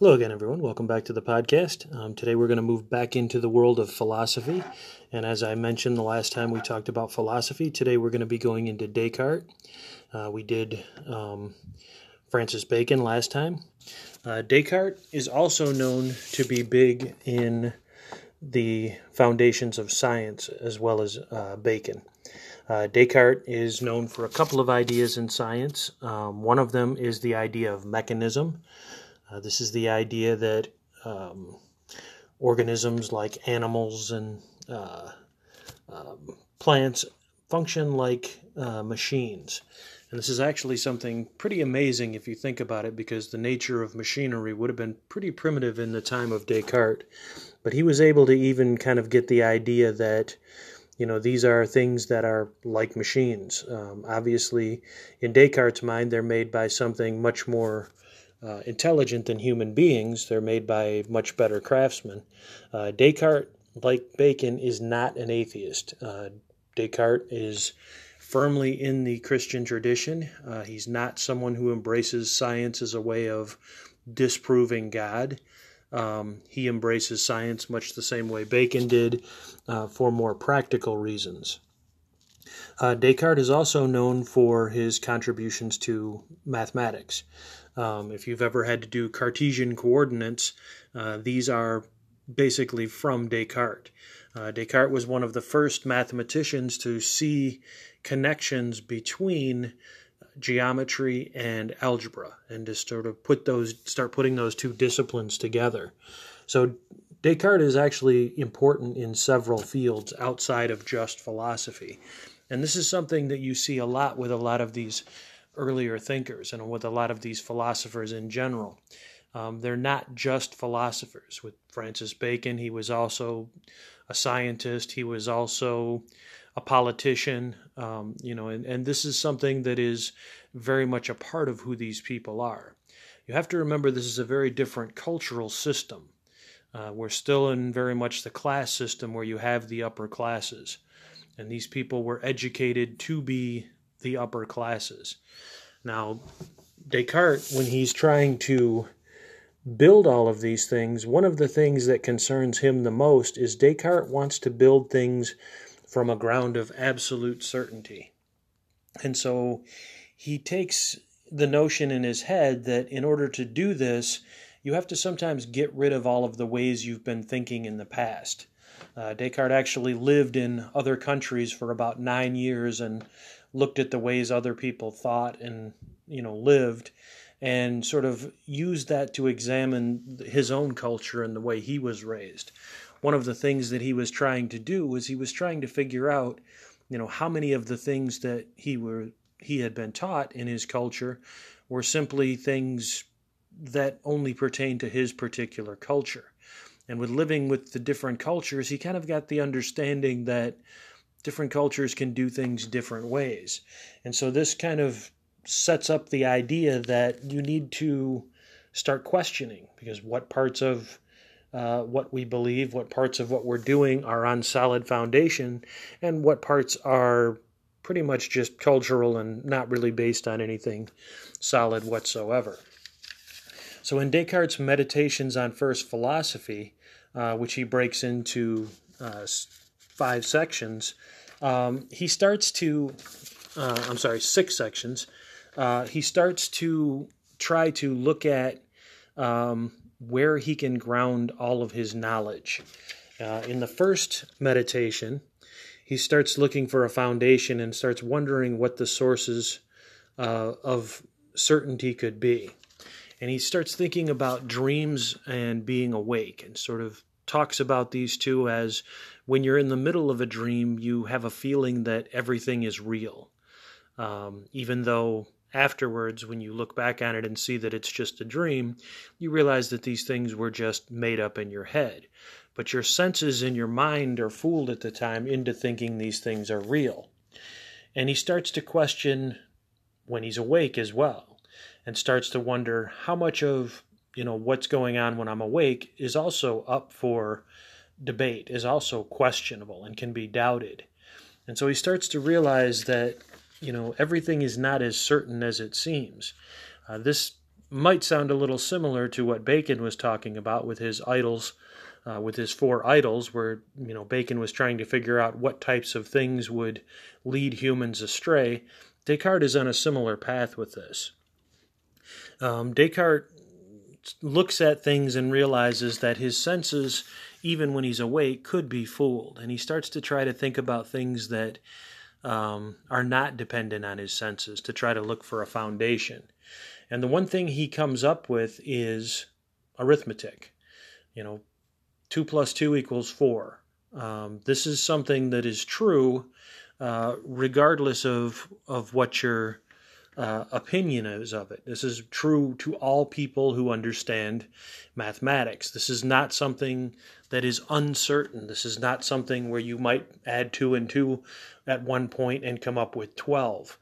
Hello again, everyone. Welcome back to the podcast. Um, today we're going to move back into the world of philosophy. And as I mentioned the last time we talked about philosophy, today we're going to be going into Descartes. Uh, we did um, Francis Bacon last time. Uh, Descartes is also known to be big in the foundations of science as well as uh, Bacon. Uh, Descartes is known for a couple of ideas in science. Um, one of them is the idea of mechanism. Uh, this is the idea that um, organisms like animals and uh, um, plants function like uh, machines. And this is actually something pretty amazing if you think about it, because the nature of machinery would have been pretty primitive in the time of Descartes. But he was able to even kind of get the idea that, you know, these are things that are like machines. Um, obviously, in Descartes' mind, they're made by something much more uh, intelligent than human beings. They're made by much better craftsmen. Uh, Descartes, like Bacon, is not an atheist. Uh, Descartes is firmly in the Christian tradition. Uh, he's not someone who embraces science as a way of disproving God. Um, he embraces science much the same way Bacon did uh, for more practical reasons. Uh, Descartes is also known for his contributions to mathematics. Um, if you've ever had to do Cartesian coordinates, uh, these are basically from Descartes. Uh, Descartes was one of the first mathematicians to see connections between geometry and algebra and to sort of put those start putting those two disciplines together. So Descartes is actually important in several fields outside of just philosophy. And this is something that you see a lot with a lot of these earlier thinkers and with a lot of these philosophers in general. Um, they're not just philosophers. With Francis Bacon, he was also a scientist, he was also a politician, um, you know, and, and this is something that is very much a part of who these people are. You have to remember this is a very different cultural system. Uh, we're still in very much the class system where you have the upper classes. And these people were educated to be the upper classes. Now, Descartes, when he's trying to build all of these things, one of the things that concerns him the most is Descartes wants to build things from a ground of absolute certainty. And so he takes the notion in his head that in order to do this, you have to sometimes get rid of all of the ways you've been thinking in the past. Uh, Descartes actually lived in other countries for about nine years and looked at the ways other people thought and you know lived and sort of used that to examine his own culture and the way he was raised. One of the things that he was trying to do was he was trying to figure out, you know, how many of the things that he were he had been taught in his culture were simply things that only pertain to his particular culture. And with living with the different cultures, he kind of got the understanding that different cultures can do things different ways. And so this kind of sets up the idea that you need to start questioning because what parts of uh, what we believe, what parts of what we're doing are on solid foundation, and what parts are pretty much just cultural and not really based on anything solid whatsoever. So, in Descartes' Meditations on First Philosophy, uh, which he breaks into uh, five sections, um, he starts to, uh, I'm sorry, six sections. Uh, he starts to try to look at um, where he can ground all of his knowledge. Uh, in the first meditation, he starts looking for a foundation and starts wondering what the sources uh, of certainty could be. And he starts thinking about dreams and being awake and sort of talks about these two as when you're in the middle of a dream, you have a feeling that everything is real. Um, even though afterwards, when you look back on it and see that it's just a dream, you realize that these things were just made up in your head. But your senses and your mind are fooled at the time into thinking these things are real. And he starts to question when he's awake as well, and starts to wonder how much of you know what's going on when I'm awake is also up for debate, is also questionable and can be doubted. And so he starts to realize that you know everything is not as certain as it seems. Uh, this might sound a little similar to what Bacon was talking about with his idols, uh, with his four idols, where you know Bacon was trying to figure out what types of things would lead humans astray. Descartes is on a similar path with this. Um, Descartes looks at things and realizes that his senses, even when he's awake, could be fooled, and he starts to try to think about things that um, are not dependent on his senses to try to look for a foundation. And the one thing he comes up with is arithmetic. You know, 2 plus 2 equals 4. Um, this is something that is true uh, regardless of, of what your uh, opinion is of it. This is true to all people who understand mathematics. This is not something that is uncertain. This is not something where you might add 2 and 2 at one point and come up with 12.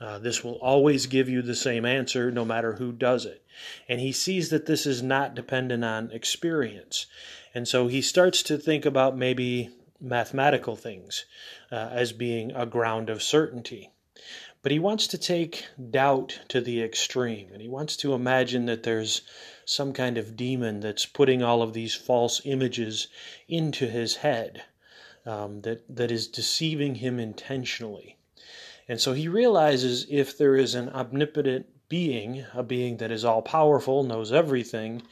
Uh, this will always give you the same answer no matter who does it. And he sees that this is not dependent on experience. And so he starts to think about maybe mathematical things uh, as being a ground of certainty. But he wants to take doubt to the extreme, and he wants to imagine that there's some kind of demon that's putting all of these false images into his head, um, that, that is deceiving him intentionally. And so he realizes if there is an omnipotent being, a being that is all powerful, knows everything,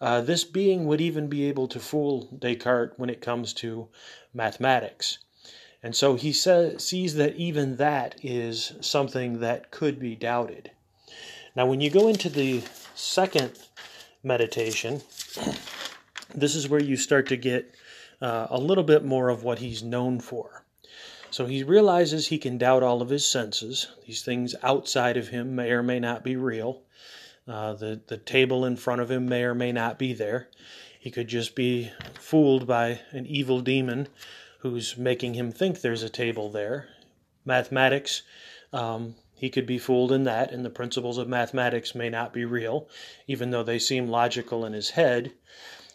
uh, this being would even be able to fool Descartes when it comes to mathematics. And so he says, sees that even that is something that could be doubted. Now, when you go into the second meditation, this is where you start to get uh, a little bit more of what he's known for. So he realizes he can doubt all of his senses. These things outside of him may or may not be real. Uh, the, the table in front of him may or may not be there. He could just be fooled by an evil demon who's making him think there's a table there. Mathematics, um, he could be fooled in that, and the principles of mathematics may not be real, even though they seem logical in his head.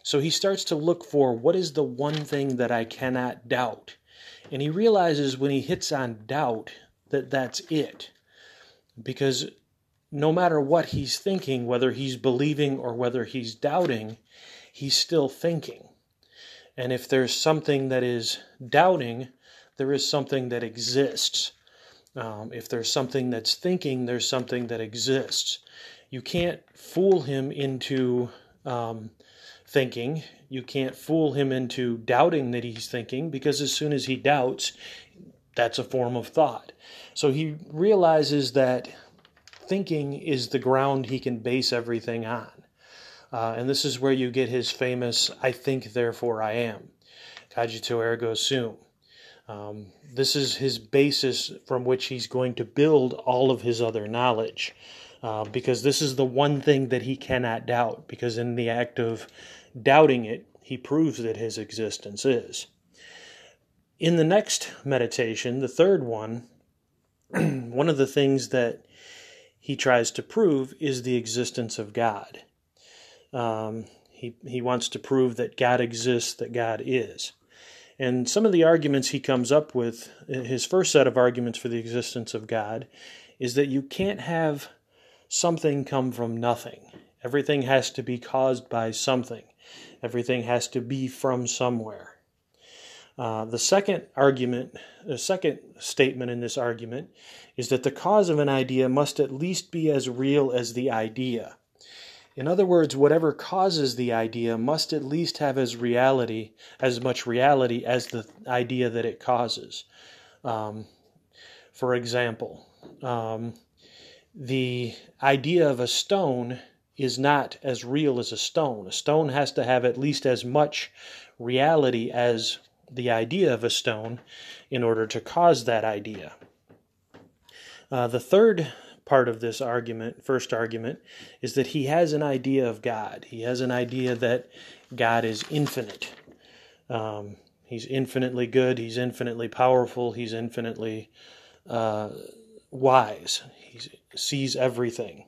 So he starts to look for what is the one thing that I cannot doubt. And he realizes when he hits on doubt that that's it. Because no matter what he's thinking, whether he's believing or whether he's doubting, he's still thinking. And if there's something that is doubting, there is something that exists. Um, if there's something that's thinking, there's something that exists. You can't fool him into um, thinking. You can't fool him into doubting that he's thinking because as soon as he doubts, that's a form of thought. So he realizes that thinking is the ground he can base everything on. Uh, and this is where you get his famous I think, therefore I am. Cogito ergo sum. Um, this is his basis from which he's going to build all of his other knowledge. Uh, because this is the one thing that he cannot doubt, because in the act of doubting it, he proves that his existence is. In the next meditation, the third one, one of the things that he tries to prove is the existence of God. Um, he, he wants to prove that God exists, that God is. And some of the arguments he comes up with, his first set of arguments for the existence of God, is that you can't have something come from nothing. Everything has to be caused by something, everything has to be from somewhere. Uh, the second argument, the second statement in this argument, is that the cause of an idea must at least be as real as the idea. In other words, whatever causes the idea must at least have as reality, as much reality as the idea that it causes. Um, for example, um, the idea of a stone is not as real as a stone. A stone has to have at least as much reality as the idea of a stone in order to cause that idea. Uh, the third part of this argument, first argument, is that he has an idea of God. He has an idea that God is infinite. Um, he's infinitely good, he's infinitely powerful, he's infinitely uh, wise. He sees everything.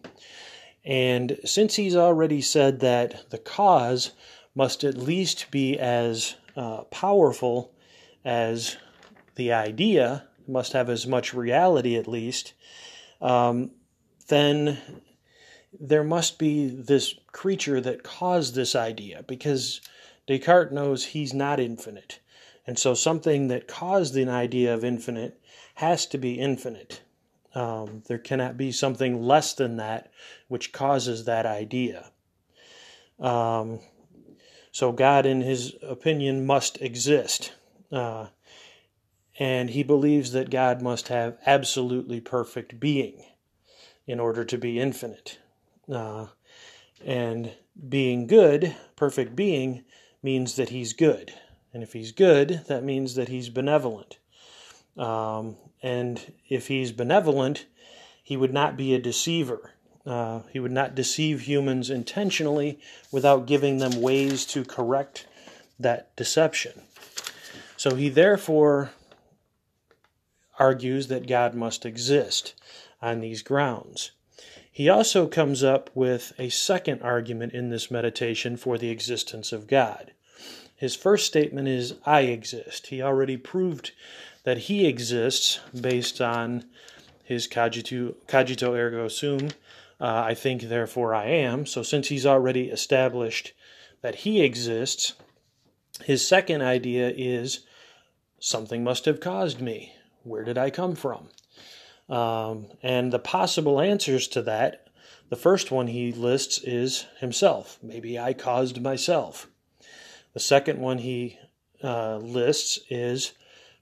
And since he's already said that the cause must at least be as uh, powerful as the idea, must have as much reality at least, um, then there must be this creature that caused this idea because Descartes knows he's not infinite. And so something that caused an idea of infinite has to be infinite. Um, there cannot be something less than that which causes that idea. Um, so God, in his opinion, must exist. Uh, and he believes that God must have absolutely perfect being in order to be infinite. Uh, and being good, perfect being, means that he's good. And if he's good, that means that he's benevolent. Um, and if he's benevolent, he would not be a deceiver. Uh, he would not deceive humans intentionally without giving them ways to correct that deception. So he therefore argues that God must exist on these grounds. He also comes up with a second argument in this meditation for the existence of God. His first statement is, I exist. He already proved that he exists based on his cogito, cogito ergo sum. Uh, I think, therefore I am. So, since he's already established that he exists, his second idea is something must have caused me. Where did I come from? Um, and the possible answers to that, the first one he lists is himself. Maybe I caused myself. The second one he uh, lists is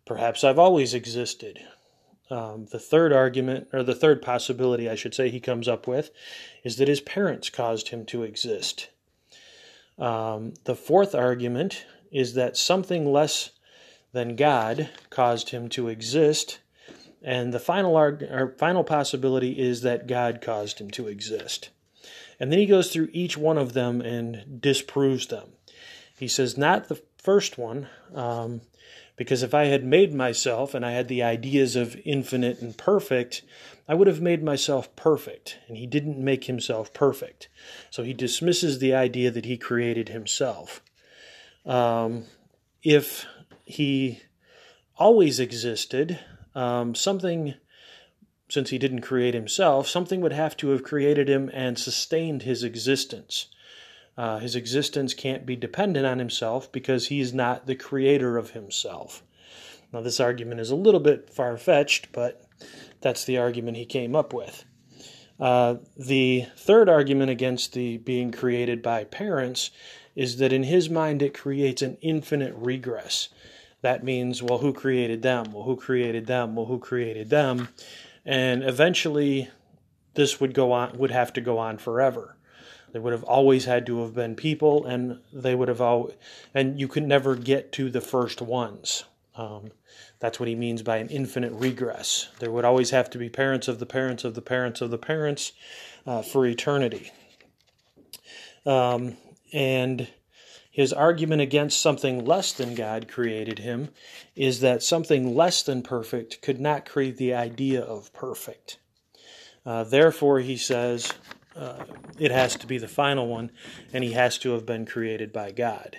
perhaps I've always existed. Um, the third argument, or the third possibility, I should say, he comes up with is that his parents caused him to exist. Um, the fourth argument is that something less than God caused him to exist and the final arg- final possibility is that God caused him to exist. And then he goes through each one of them and disproves them. He says, not the first one, um, because if I had made myself and I had the ideas of infinite and perfect, I would have made myself perfect. And he didn't make himself perfect. So he dismisses the idea that he created himself. Um, if he always existed, um, something, since he didn't create himself, something would have to have created him and sustained his existence. Uh, his existence can't be dependent on himself because he is not the creator of himself. Now, this argument is a little bit far fetched, but that's the argument he came up with. Uh, the third argument against the being created by parents is that in his mind it creates an infinite regress that means, well, who created them? Well, who created them? Well, who created them? And eventually, this would go on, would have to go on forever. There would have always had to have been people, and they would have all, and you could never get to the first ones. Um, that's what he means by an infinite regress. There would always have to be parents of the parents of the parents of the parents uh, for eternity. Um, and his argument against something less than God created him is that something less than perfect could not create the idea of perfect. Uh, therefore, he says uh, it has to be the final one, and he has to have been created by God.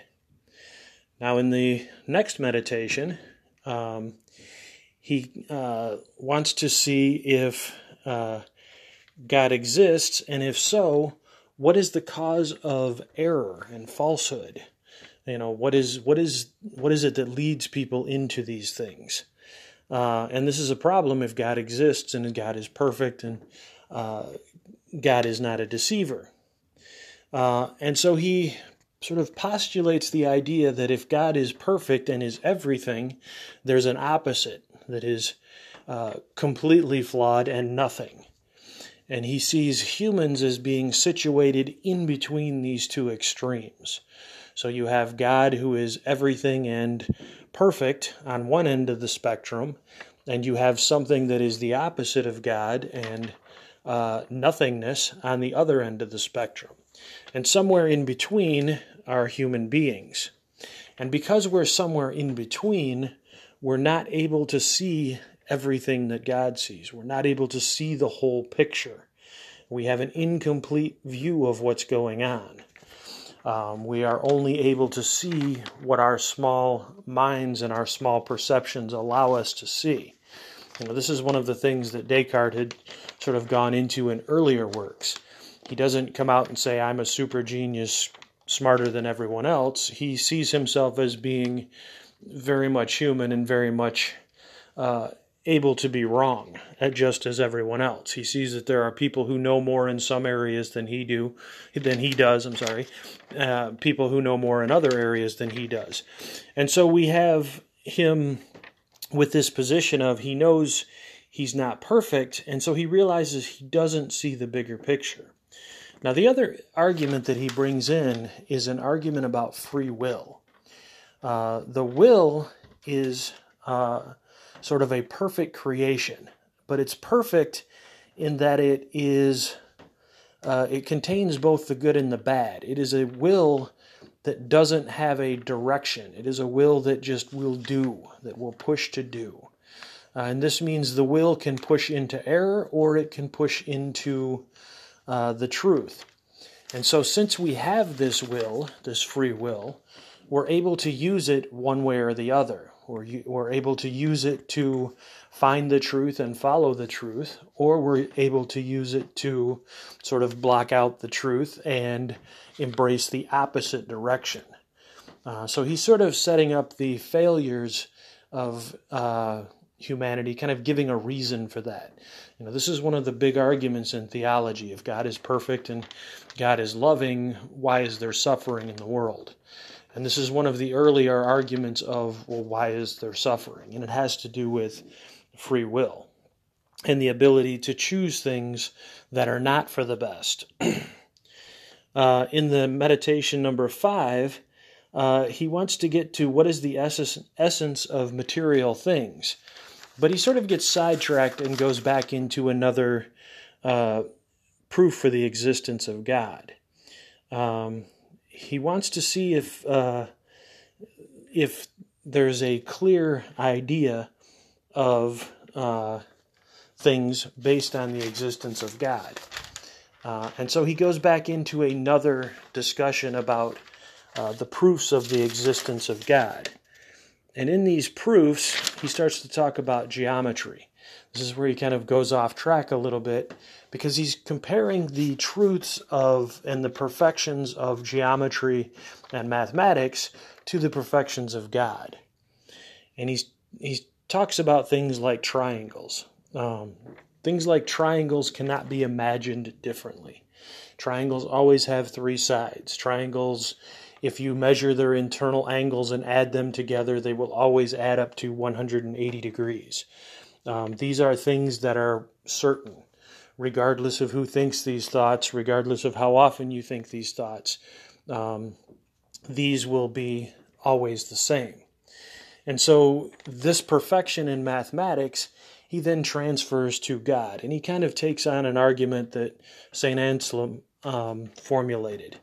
Now, in the next meditation, um, he uh, wants to see if uh, God exists, and if so, what is the cause of error and falsehood? You know, what is what is what is it that leads people into these things? Uh, and this is a problem if God exists and God is perfect and uh, God is not a deceiver. Uh, and so he sort of postulates the idea that if God is perfect and is everything, there's an opposite that is uh, completely flawed and nothing and he sees humans as being situated in between these two extremes. So you have God who is everything and perfect on one end of the spectrum, and you have something that is the opposite of God and uh, nothingness on the other end of the spectrum. And somewhere in between are human beings. And because we're somewhere in between, we're not able to see everything that God sees. We're not able to see the whole picture. We have an incomplete view of what's going on. Um, we are only able to see what our small minds and our small perceptions allow us to see. You know, this is one of the things that Descartes had sort of gone into in earlier works. he doesn't come out and say, I'm a super genius, smarter than everyone else. He sees himself as being very much human and very much uh, able to be wrong, just as everyone else. He sees that there are people who know more in some areas than he do, than he does. I'm sorry, uh, people who know more in other areas than he does, and so we have him with this position of he knows he's not perfect, and so he realizes he doesn't see the bigger picture. Now, the other argument that he brings in is an argument about free will. Uh, the will is uh, sort of a perfect creation, but it's perfect in that it is uh, it contains both the good and the bad. It is a will that doesn't have a direction. It is a will that just will do, that will push to do. Uh, and this means the will can push into error or it can push into uh, the truth. And so, since we have this will, this free will, we're able to use it one way or the other. Or we're able to use it to find the truth and follow the truth, or we're able to use it to sort of block out the truth and embrace the opposite direction. Uh, so he's sort of setting up the failures of uh, humanity, kind of giving a reason for that. You know, this is one of the big arguments in theology. If God is perfect and God is loving, why is there suffering in the world? And this is one of the earlier arguments of, well, why is there suffering? And it has to do with free will and the ability to choose things that are not for the best. uh, in the meditation number five, uh, he wants to get to what is the essence of material things. But he sort of gets sidetracked and goes back into another uh, proof for the existence of God. Um, he wants to see if uh, if there's a clear idea of uh, things based on the existence of God. Uh, and so he goes back into another discussion about uh, the proofs of the existence of God. And in these proofs, he starts to talk about geometry. This is where he kind of goes off track a little bit because he's comparing the truths of and the perfections of geometry and mathematics to the perfections of God. And he's he talks about things like triangles. Um, things like triangles cannot be imagined differently. Triangles always have three sides. Triangles if you measure their internal angles and add them together, they will always add up to 180 degrees. Um, these are things that are certain, regardless of who thinks these thoughts, regardless of how often you think these thoughts. Um, these will be always the same. And so, this perfection in mathematics, he then transfers to God. And he kind of takes on an argument that St. Anselm um, formulated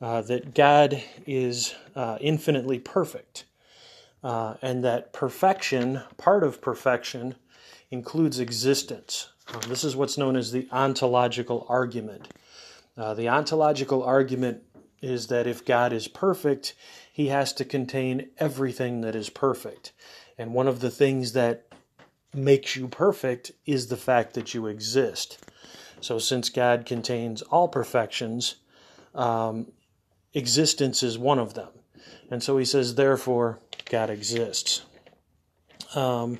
uh, that God is uh, infinitely perfect, uh, and that perfection, part of perfection, includes existence. Um, this is what's known as the ontological argument. Uh, the ontological argument is that if God is perfect, he has to contain everything that is perfect. And one of the things that makes you perfect is the fact that you exist. So, since God contains all perfections, um, existence is one of them. And so he says, therefore, God exists. Um,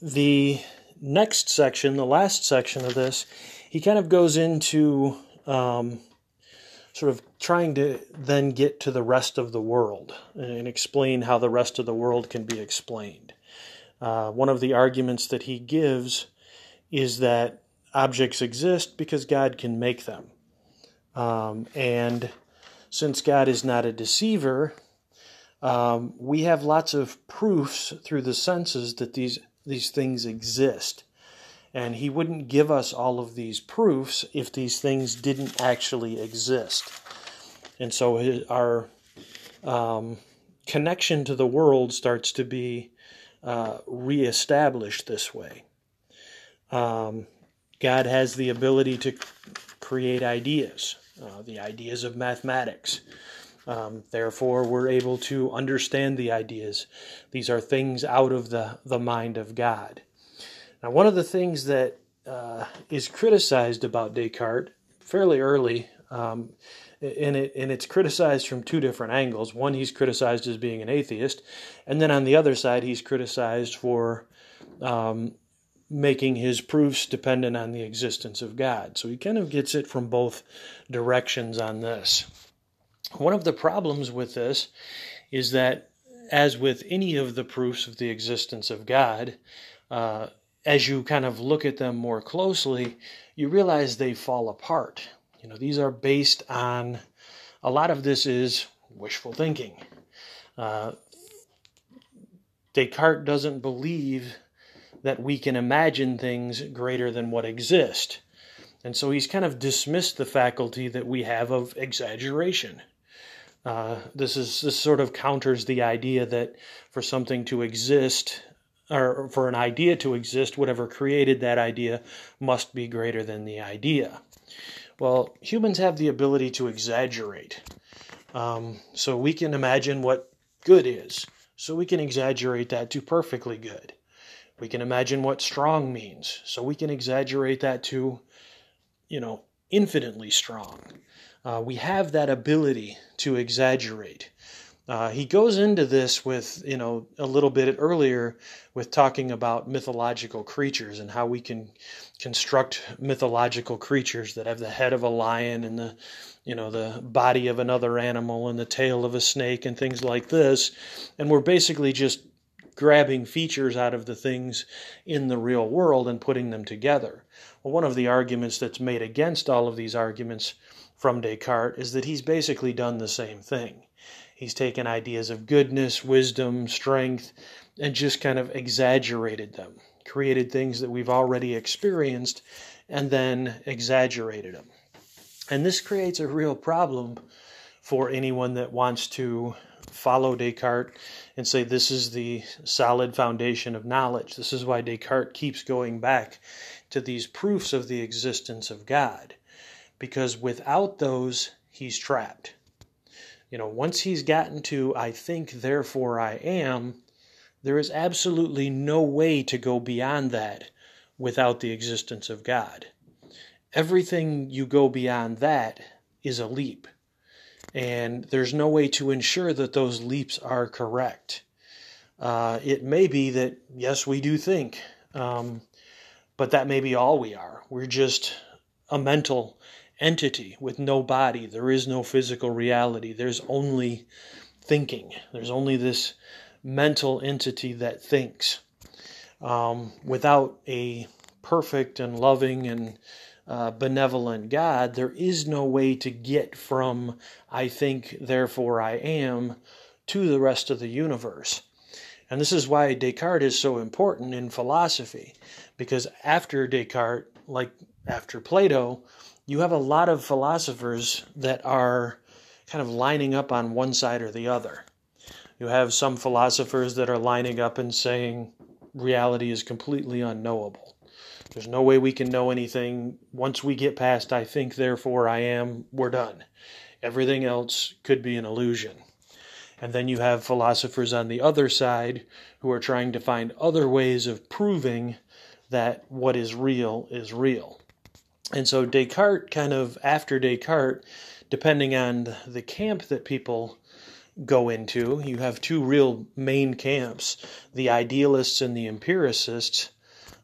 the next section, the last section of this, he kind of goes into um, sort of trying to then get to the rest of the world and explain how the rest of the world can be explained. Uh, one of the arguments that he gives is that objects exist because God can make them. Um, and since God is not a deceiver, um, we have lots of proofs through the senses that these these things exist. And he wouldn't give us all of these proofs if these things didn't actually exist. And so our um, connection to the world starts to be uh, reestablished this way. Um, God has the ability to create ideas uh, the ideas of mathematics. Um, therefore, we're able to understand the ideas. These are things out of the, the mind of God. Now, one of the things that uh, is criticized about Descartes fairly early. Um, and it and it's criticized from two different angles. One, he's criticized as being an atheist, and then on the other side, he's criticized for um, making his proofs dependent on the existence of God. So he kind of gets it from both directions on this. One of the problems with this is that, as with any of the proofs of the existence of God, uh, as you kind of look at them more closely, you realize they fall apart. You know, these are based on a lot of this is wishful thinking. Uh, Descartes doesn't believe that we can imagine things greater than what exist. And so he's kind of dismissed the faculty that we have of exaggeration. Uh, this is this sort of counters the idea that for something to exist, or for an idea to exist, whatever created that idea must be greater than the idea. Well, humans have the ability to exaggerate. Um, so we can imagine what good is. So we can exaggerate that to perfectly good. We can imagine what strong means. So we can exaggerate that to, you know, infinitely strong. Uh, we have that ability to exaggerate. Uh, he goes into this with, you know, a little bit earlier with talking about mythological creatures and how we can construct mythological creatures that have the head of a lion and the, you know, the body of another animal and the tail of a snake and things like this. And we're basically just grabbing features out of the things in the real world and putting them together. Well, one of the arguments that's made against all of these arguments from Descartes is that he's basically done the same thing. He's taken ideas of goodness, wisdom, strength, and just kind of exaggerated them, created things that we've already experienced, and then exaggerated them. And this creates a real problem for anyone that wants to follow Descartes and say this is the solid foundation of knowledge. This is why Descartes keeps going back to these proofs of the existence of God, because without those, he's trapped. You know, once he's gotten to I think, therefore I am, there is absolutely no way to go beyond that without the existence of God. Everything you go beyond that is a leap and there's no way to ensure that those leaps are correct. Uh, it may be that, yes, we do think, um, but that may be all we are. We're just a mental entity with no body. There is no physical reality. There's only thinking. There's only this mental entity that thinks. Um, without a perfect and loving and uh, benevolent God, there is no way to get from I think, therefore I am to the rest of the universe. And this is why Descartes is so important in philosophy, because after Descartes, like after Plato, you have a lot of philosophers that are kind of lining up on one side or the other. You have some philosophers that are lining up and saying reality is completely unknowable. There's no way we can know anything. Once we get past I think, therefore I am, we're done. Everything else could be an illusion. And then you have philosophers on the other side who are trying to find other ways of proving that what is real is real. And so Descartes, kind of after Descartes, depending on the camp that people go into, you have two real main camps the idealists and the empiricists.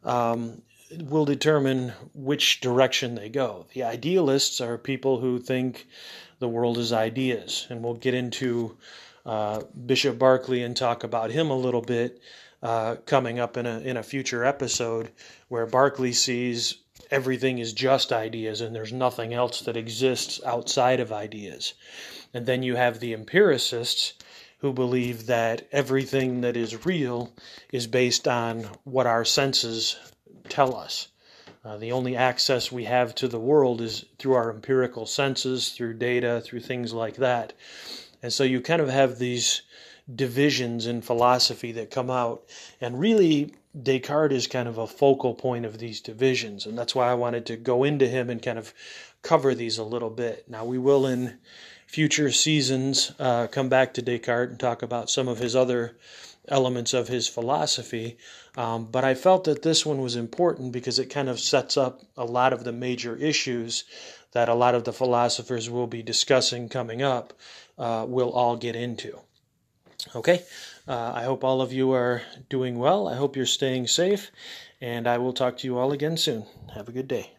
Um, will determine which direction they go. The idealists are people who think the world is ideas, and we'll get into uh, Bishop Berkeley and talk about him a little bit uh, coming up in a in a future episode, where Berkeley sees everything is just ideas and there's nothing else that exists outside of ideas. And then you have the empiricists who believe that everything that is real is based on what our senses tell us. Uh, the only access we have to the world is through our empirical senses, through data, through things like that. And so you kind of have these divisions in philosophy that come out. And really, Descartes is kind of a focal point of these divisions. And that's why I wanted to go into him and kind of cover these a little bit. Now, we will in future seasons uh, come back to Descartes and talk about some of his other elements of his philosophy. Um, but I felt that this one was important because it kind of sets up a lot of the major issues that a lot of the philosophers will be discussing coming up uh, will all get into. Okay, uh, I hope all of you are doing well. I hope you're staying safe, and I will talk to you all again soon. Have a good day.